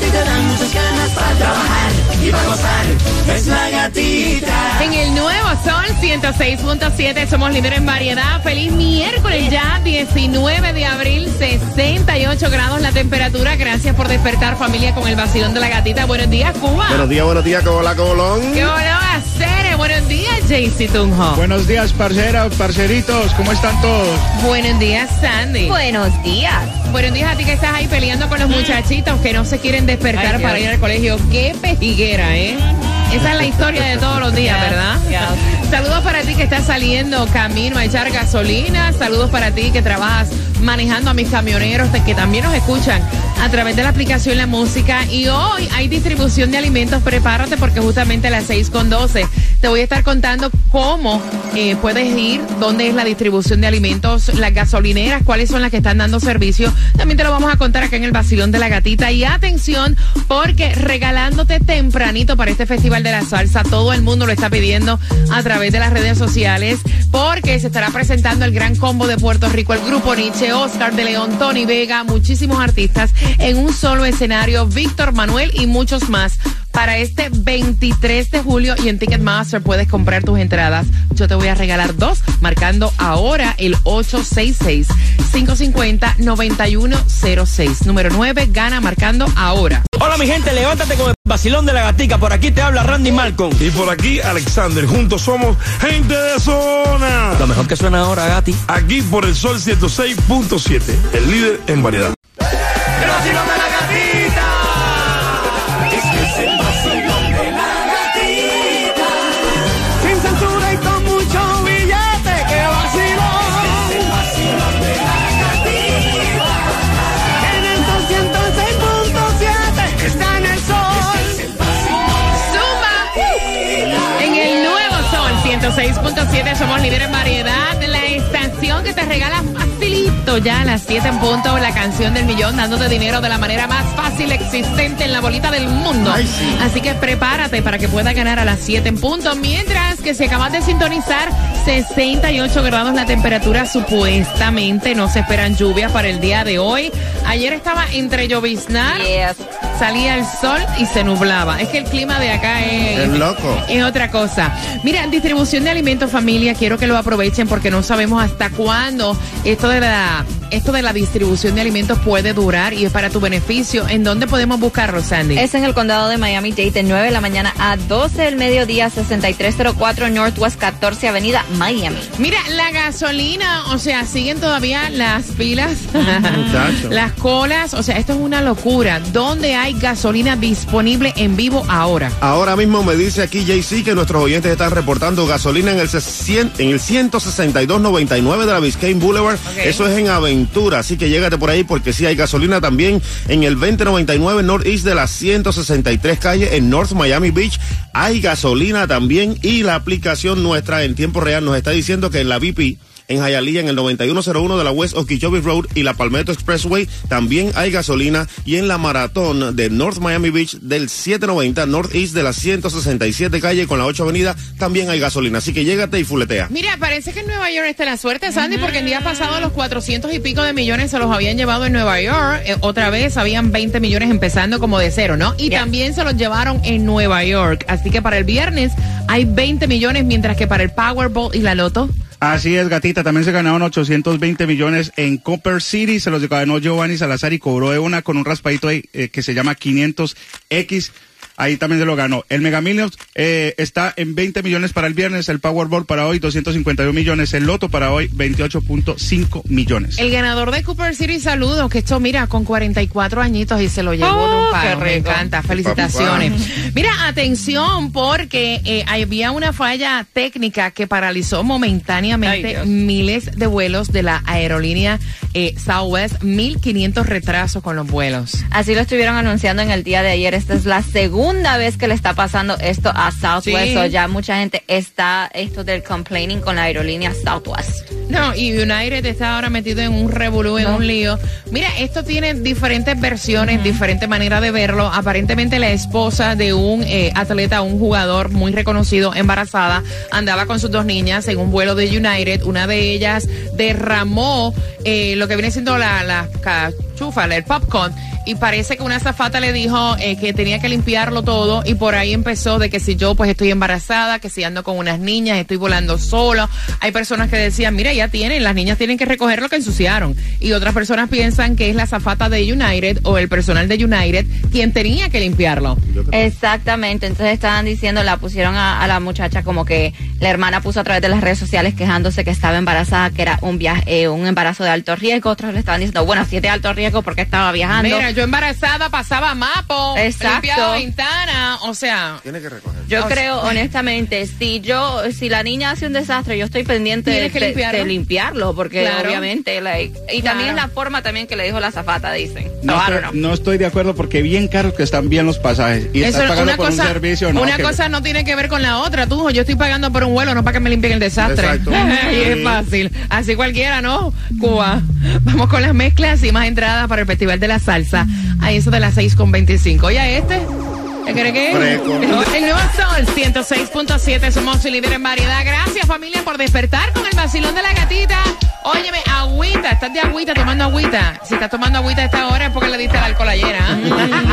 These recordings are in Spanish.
Que te despierta y te da muchas ganas para trabajar y para gozar. Es la gatita. En el nuevo Sol 106.7 somos líderes en variedad. Feliz miércoles ya, 19 de abril, 68 grados la temperatura. Gracias por despertar familia con el vacilón de la gatita. Buenos días, Cuba. Buenos días, buenos días, hola Colón. ¿Qué hola hacer? Buenos días, JC Tunjo. Buenos días, parceras, parceritos, ¿cómo están todos? Buenos días, Sandy. Buenos días. Buenos días a ti que estás ahí peleando con los muchachitos que no se quieren despertar Ay, para ir al colegio. Qué pejiguera, ¿eh? Esa es la historia de todos los días, ¿verdad? yes. Saludos para ti que estás saliendo camino a echar gasolina. Saludos para ti que trabajas manejando a mis camioneros de que también nos escuchan a través de la aplicación La Música. Y hoy hay distribución de alimentos. Prepárate porque justamente a las 6 con 12 te voy a estar contando cómo eh, puedes ir, dónde es la distribución de alimentos, las gasolineras, cuáles son las que están dando servicio. También te lo vamos a contar acá en el Basilón de la Gatita. Y atención, porque regalándote tempranito para este Festival de la Salsa, todo el mundo lo está pidiendo a través de las redes sociales, porque se estará presentando el gran combo de Puerto Rico, el grupo Nietzsche, Oscar de León, Tony Vega, muchísimos artistas en un solo escenario, Víctor Manuel y muchos más. Para este 23 de julio y en Ticketmaster puedes comprar tus entradas. Yo te voy a regalar dos, marcando ahora el 866-550-9106. Número 9, gana marcando ahora. Hola mi gente, levántate con el vacilón de la gatica. Por aquí te habla Randy Malcolm. Y por aquí, Alexander. Juntos somos gente de zona. Lo mejor que suena ahora, Gati. Aquí por el Sol 106.7, el líder en variedad. Somos líderes en variedad. La estación que te regala ya a las 7 en punto la canción del millón dándote dinero de la manera más fácil existente en la bolita del mundo. Así que prepárate para que puedas ganar a las 7 en punto. Mientras que si acabas de sintonizar 68 grados la temperatura supuestamente no se esperan lluvias para el día de hoy. Ayer estaba entre lloviznar Yes. salía el sol y se nublaba. Es que el clima de acá es, Es loco. es otra cosa. Mira, distribución de alimentos, familia, quiero que lo aprovechen porque no sabemos hasta cuándo esto de la esto de la distribución de alimentos puede durar y es para tu beneficio. ¿En dónde podemos buscarlo, Sandy? Es en el condado de Miami-Dade de 9 de la mañana a 12 del mediodía, 6304 Northwest 14 Avenida, Miami. Mira, la gasolina, o sea, siguen todavía las pilas, las colas, o sea, esto es una locura. ¿Dónde hay gasolina disponible en vivo ahora? Ahora mismo me dice aquí JC que nuestros oyentes están reportando gasolina en el, 100 en el 162.99 de la Biscayne Boulevard. Eso es en Así que llégate por ahí porque sí hay gasolina también en el 2099 Northeast de la 163 calle en North Miami Beach. Hay gasolina también y la aplicación nuestra en tiempo real nos está diciendo que en la BP en Hialeah, en el 9101 de la West Okeechobee Road y la Palmetto Expressway, también hay gasolina. Y en la maratón de North Miami Beach del 790 Northeast de la 167 calle con la 8 avenida, también hay gasolina. Así que llégate y fuletea. Mira, parece que en Nueva York está la suerte, Sandy, porque el día pasado los 400 y pico de millones se los habían llevado en Nueva York. Eh, otra vez habían 20 millones empezando como de cero, ¿no? Y también se los llevaron en Nueva York. Así que para el viernes hay 20 millones, mientras que para el Powerball y la Loto. Así es, gatita. También se ganaron 820 millones en Copper City. Se los ganó Giovanni Salazar y cobró de una con un raspadito ahí eh, que se llama 500X. Ahí también se lo ganó. El Mega Millions eh, está en 20 millones para el viernes, el Powerball para hoy 251 millones, el Loto para hoy 28.5 millones. El ganador de Cooper City, saludos, que esto, mira, con 44 añitos y se lo llevó de un Oh, qué Me rico. encanta, felicitaciones. Mira, atención, porque eh, había una falla técnica que paralizó momentáneamente miles de vuelos de la aerolínea eh, Southwest, 1500 retrasos con los vuelos. Así lo estuvieron anunciando en el día de ayer. Esta es la segunda vez que le está pasando esto a Southwest. Sí. O ya mucha gente está esto del complaining con la aerolínea Southwest. No, y United está ahora metido en un revolú, en No. un lío. Mira, esto tiene diferentes versiones, diferentes maneras de verlo. Aparentemente la esposa de un eh, atleta, un jugador muy reconocido, embarazada, andaba con sus dos niñas en un vuelo de United. Una de ellas derramó eh, lo que viene siendo la, la cachufa, el popcorn. Y parece que una azafata le dijo eh, que tenía que limpiarlo todo y por ahí empezó de que si yo pues estoy embarazada, que si ando con unas niñas, estoy volando solo. Hay personas que decían, mira, ya tienen, las niñas tienen que recoger lo que ensuciaron. Y otras personas piensan que es la azafata de United o el personal de United quien tenía que limpiarlo. Exactamente, entonces estaban diciendo, la pusieron a, a la muchacha como que la hermana puso a través de las redes sociales quejándose que estaba embarazada, que era un viaje, eh, un embarazo de alto riesgo. Otros le estaban diciendo, bueno, si es de alto riesgo, porque estaba viajando? Mira, yo embarazada pasaba mapo, Exacto. limpiaba ventana, o sea, Tiene que recoger. Yo O sea- creo, honestamente, si yo, si la niña hace un desastre, yo estoy pendiente de, Tienes que de- de limpiarlo, porque Claro. obviamente, like, y Claro. también es la forma también que le dijo la zafata, dicen. No, don't estoy, no estoy de acuerdo porque bien caros que están bien los pasajes y estás pagando una por cosa, un servicio. No, una que- cosa no tiene que ver con la otra. Tú, yo estoy pagando por un vuelo, no para que me limpien el desastre. Exacto. y es fácil. Así cualquiera, ¿no? Cuba. Vamos con las mezclas y más entradas para el Festival de la Salsa. A eso de las 6 con 25. Oye, este. ¿Qué cree que. El nuevo Sol 106.7. Somos su líder en variedad. Gracias, familia, por despertar con el vacilón de la gatita. Óyeme, agüita. Estás de agüita, tomando agüita. Si estás tomando agüita a esta hora es porque le diste el alcohol ayer, ¿ah?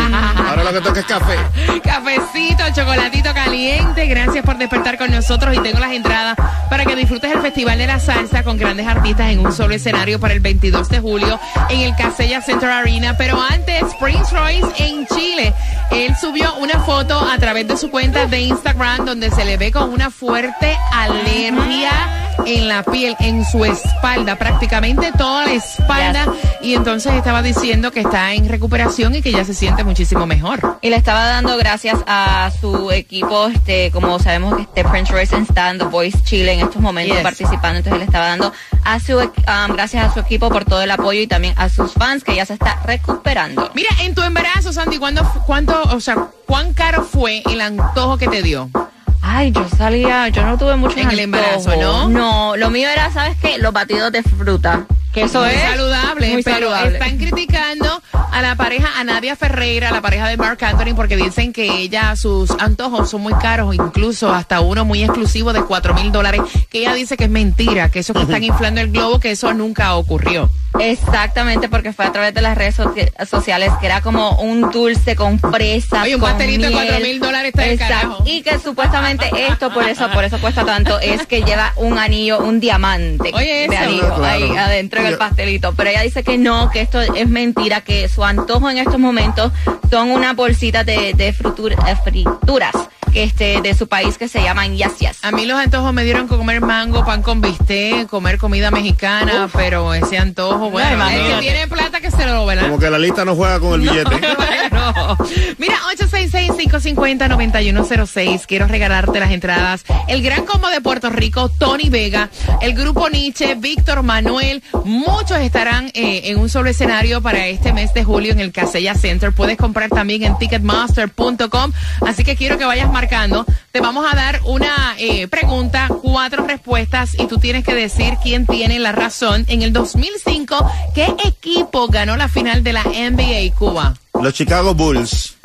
Que toca café. Cafecito, chocolatito caliente. Gracias por despertar con nosotros y tengo las entradas para que disfrutes el Festival de la Salsa con grandes artistas en un solo escenario para el 22 de julio en el Casella Center Arena. Pero antes, Prince Royce en Chile. Él subió una foto a través de su cuenta de Instagram donde se le ve con una fuerte alergia en la piel, en su espalda, prácticamente toda la espalda. Y entonces estaba diciendo que está en recuperación y que ya se siente muchísimo mejor. Y le estaba dando gracias a su equipo, este, como sabemos que este Prince Royce está dando Voice Chile en estos momentos Yes. participando, entonces le estaba dando a su, um, gracias a su equipo por todo el apoyo y también a sus fans que ya se está recuperando. Mira, en tu embarazo, Sandy, ¿cuándo, fu- ¿cuánto, o sea, cuán caro fue el antojo que te dio? Ay, yo salía, yo no tuve mucho En el embarazo, ¿no? No, lo mío era, ¿sabes qué? Los batidos de fruta. Que eso muy es saludable, muy pero saludable. están criticando a la pareja, a Nadia Ferreira, la pareja de Mark Anthony, porque dicen que ella, sus antojos son muy caros, incluso hasta uno muy exclusivo de 4 mil dólares, que ella dice que es mentira, que eso que están inflando el globo, que eso nunca ocurrió. Exactamente, porque fue a través de las redes soci- sociales, que era como un dulce con fresas. Oye, un con pastelito de miel. cuatro mil dólares está del Exacto. carajo. Y que supuestamente esto, por eso, por eso cuesta tanto, es que lleva un anillo, un diamante Oye, de eso. anillo Claro. ahí adentro en el pastelito. Pero ella dice que no, que esto es mentira, que su antojo en estos momentos son una bolsita de, de frituras este, de su país que se llaman Yes Yes. A mí los antojos me dieron comer mango, pan con bistec, comer comida mexicana, pero ese antojo, bueno, el imagínate. que tiene plata que se lo ¿verdad? Como que la lista no juega con el billete. Bueno. Mira, 866-550-9106. Quiero regalarte las entradas. El Gran Combo de Puerto Rico, Tony Vega, el Grupo Nietzsche, Víctor Manuel. Muchos estarán eh, en un solo escenario para este mes de julio en el Casella Center. Puedes comprar también en ticketmaster.com. Así que quiero que vayas marcando. Te vamos a dar una eh, pregunta, cuatro respuestas y tú tienes que decir quién tiene la razón. En el 2005, ¿qué equipo ganó la final de la NBA Cuba? Los Chicago Bulls.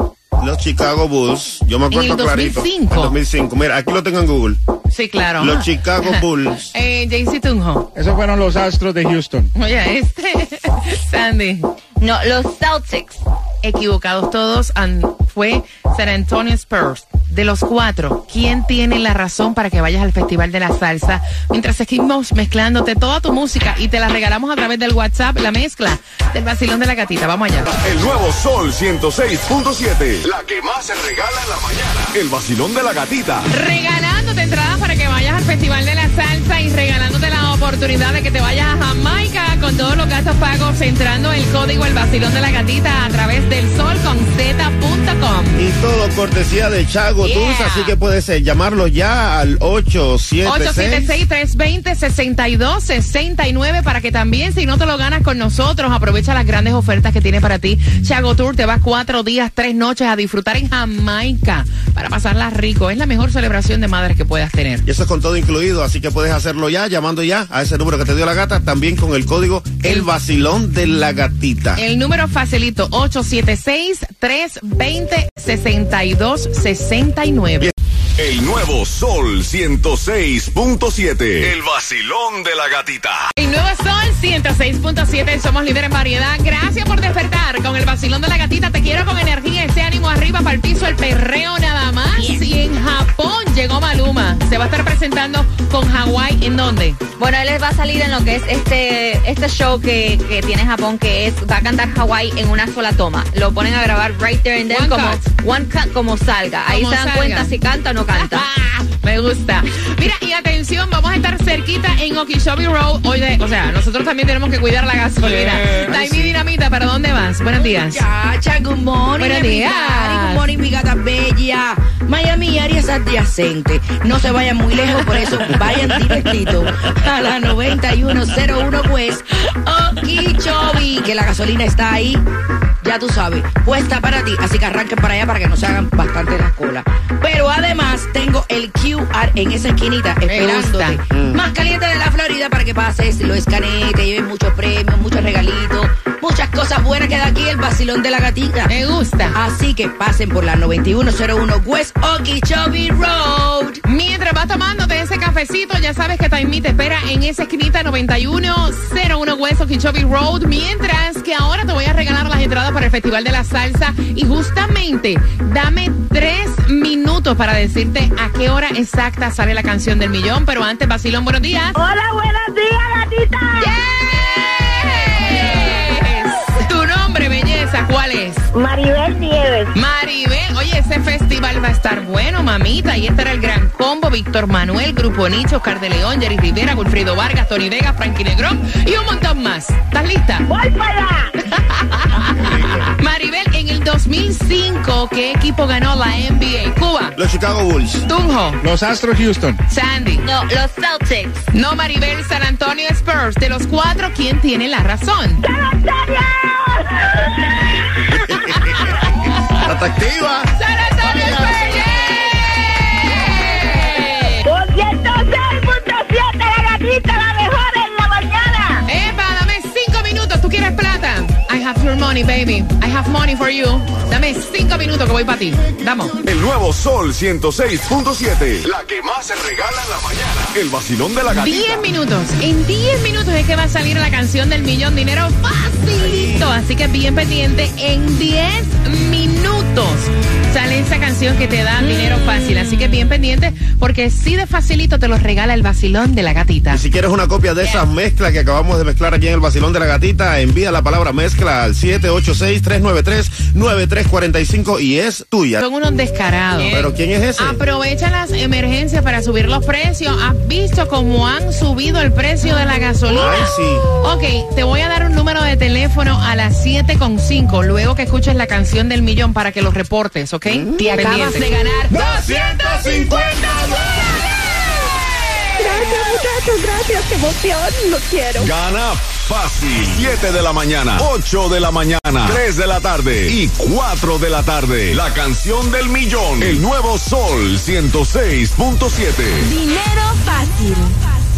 Los Chicago Bulls. Yo me acuerdo En el clarito. 2005. En 2005. Mira, aquí lo tengo en Google. Sí, claro. Los Chicago Bulls. Eh, JC Tunjo. Esos fueron los Astros de Houston. Oye, este. Sandy. No, los Celtics. Equivocados todos. and fue San Antonio Spurs. De los cuatro, ¿quién tiene la razón para que vayas al Festival de la Salsa? Mientras seguimos mezclándote toda tu música y te la regalamos a través del WhatsApp, la mezcla del vacilón de la gatita. Vamos allá. El nuevo Sol 106.7. La que más se regala en la mañana. El vacilón de la gatita. Regalándote entradas para que vayas al Festival de la Salsa y regalándote la oportunidad de que te vayas a Jamaica con todos los gastos pagos entrando el código El Vacilón de la Gatita a través del sol con z.com. Y todo cortesía de Chago Yeah. Así que puedes eh, llamarlo ya al 876. 876-320-6269 para que también, si no te lo ganas con nosotros, aprovecha las grandes ofertas que tiene para ti. Chago Tour, te vas cuatro días, tres noches a disfrutar en Jamaica para pasarla rico. Es la mejor celebración de madres que puedas tener. Y eso es con todo incluido, así que puedes hacerlo ya, llamando ya a ese número que te dio la gata, también con el código El Vacilón de la Gatita. El número facilito, 876-320-6269. El nuevo Sol 106.7. El vacilón de la gatita. El nuevo Sol 106.7, somos líderes en variedad. Gracias por despertar con el vacilón de la gatita. Te quiero con energía, ese ánimo arriba para el piso, el perreo nada más. Y en Japón llegó Maluma. Se va a estar presentando con Hawái. ¿En dónde? Bueno, él va a salir en lo que es este este show que, que tiene Japón, que es, va a cantar Hawaii en una sola toma. Lo ponen a grabar right there and then One como, cut. one cut, como salga. Ahí Como se dan salga. cuenta si canta o no canta. Me gusta. Mira, y atención, vamos a estar cerquita en Okeechobee Road. Oye, o sea, nosotros también tenemos que cuidar la gasolina. Taimi Dinamita, ¿para dónde vas? Buenos días. Chacha, good morning, Buenos días. Good morning, mi gata bella. Miami, áreas adyacentes. No se vayan muy lejos, por eso vayan directito a la 9101 West Okeechobee, que la gasolina está ahí. Ya tú sabes, puesta para ti, así que arranquen para allá para que no se hagan bastante las colas. Pero además tengo el QR en esa esquinita esperándote. gusta. Más caliente de la Florida para que pases, lo escanees, te lleven muchos premios, muchos regalitos, muchas cosas buenas que da aquí el vacilón de la gatita. Me gusta. Así que pasen por la 9101 West Okeechobee Road. Mientras vas tomándote ese cafecito, ya sabes que Taimi te espera en esa esquinita 9101 West Okeechobee Road. Mientras que ahora te voy a regalar las entradas para el Festival de la Salsa. Y justamente, dame tres minutos para decirte a qué hora exacta sale la canción del millón. Pero antes, Basilón, buenos días. Hola, buenos días, gatita. Yes. Tu nombre, belleza, ¿cuál es? Maribel Nieves. Maribel, oye, ese festival va a estar bueno, mamita. Y este era el gran combo: Víctor Manuel, Grupo Nicho, Oscar de León, Jerry Rivera, Wilfrido Vargas, Tony Vega, Frankie Negrón y un montón más. ¿Estás lista? Voy para allá. Maribel, en el 2005, ¿qué equipo ganó la NBA? Cuba, Los Chicago Bulls. Tunjo, Los Astros Houston. Sandy. No, los Celtics. No, Maribel, San Antonio Spurs. De los cuatro, ¿quién tiene la razón? ¡Está activa! San Antonio For you. Dame cinco minutos que voy para ti. Vamos. El nuevo Sol 106.7. La que más se regala en la mañana. El vacilón de la gatita. 10 minutos. En 10 minutos es que va a salir la canción del millón. Dinero facilito. Así que bien pendiente. En 10 minutos sale esa canción que te da dinero fácil. Así que bien pendiente porque si de facilito te los regala el vacilón de la gatita. Y si quieres una copia de esas mezclas que acabamos de mezclar aquí en el Vacilón de la Gatita, envía la palabra mezcla al 786-393-9345 y es tuya. Son unos descarados. ¿Pero quién es ese? Aprovecha las emergencias para subir los precios. ¿Has visto cómo han subido el precio de la gasolina? Ay, sí. Ok, te voy a dar un número de teléfono a las 7.5 luego que escuches la canción del millón para que los reportes, ¿ok? Te acabas de ganar 250 Gracias, muchachos, gracias. Qué emoción, lo quiero. Gana fácil. 7 de la mañana, 8 de la mañana, 3 de la tarde y 4 de la tarde. La canción del millón. El nuevo Sol 106.7. Dinero fácil.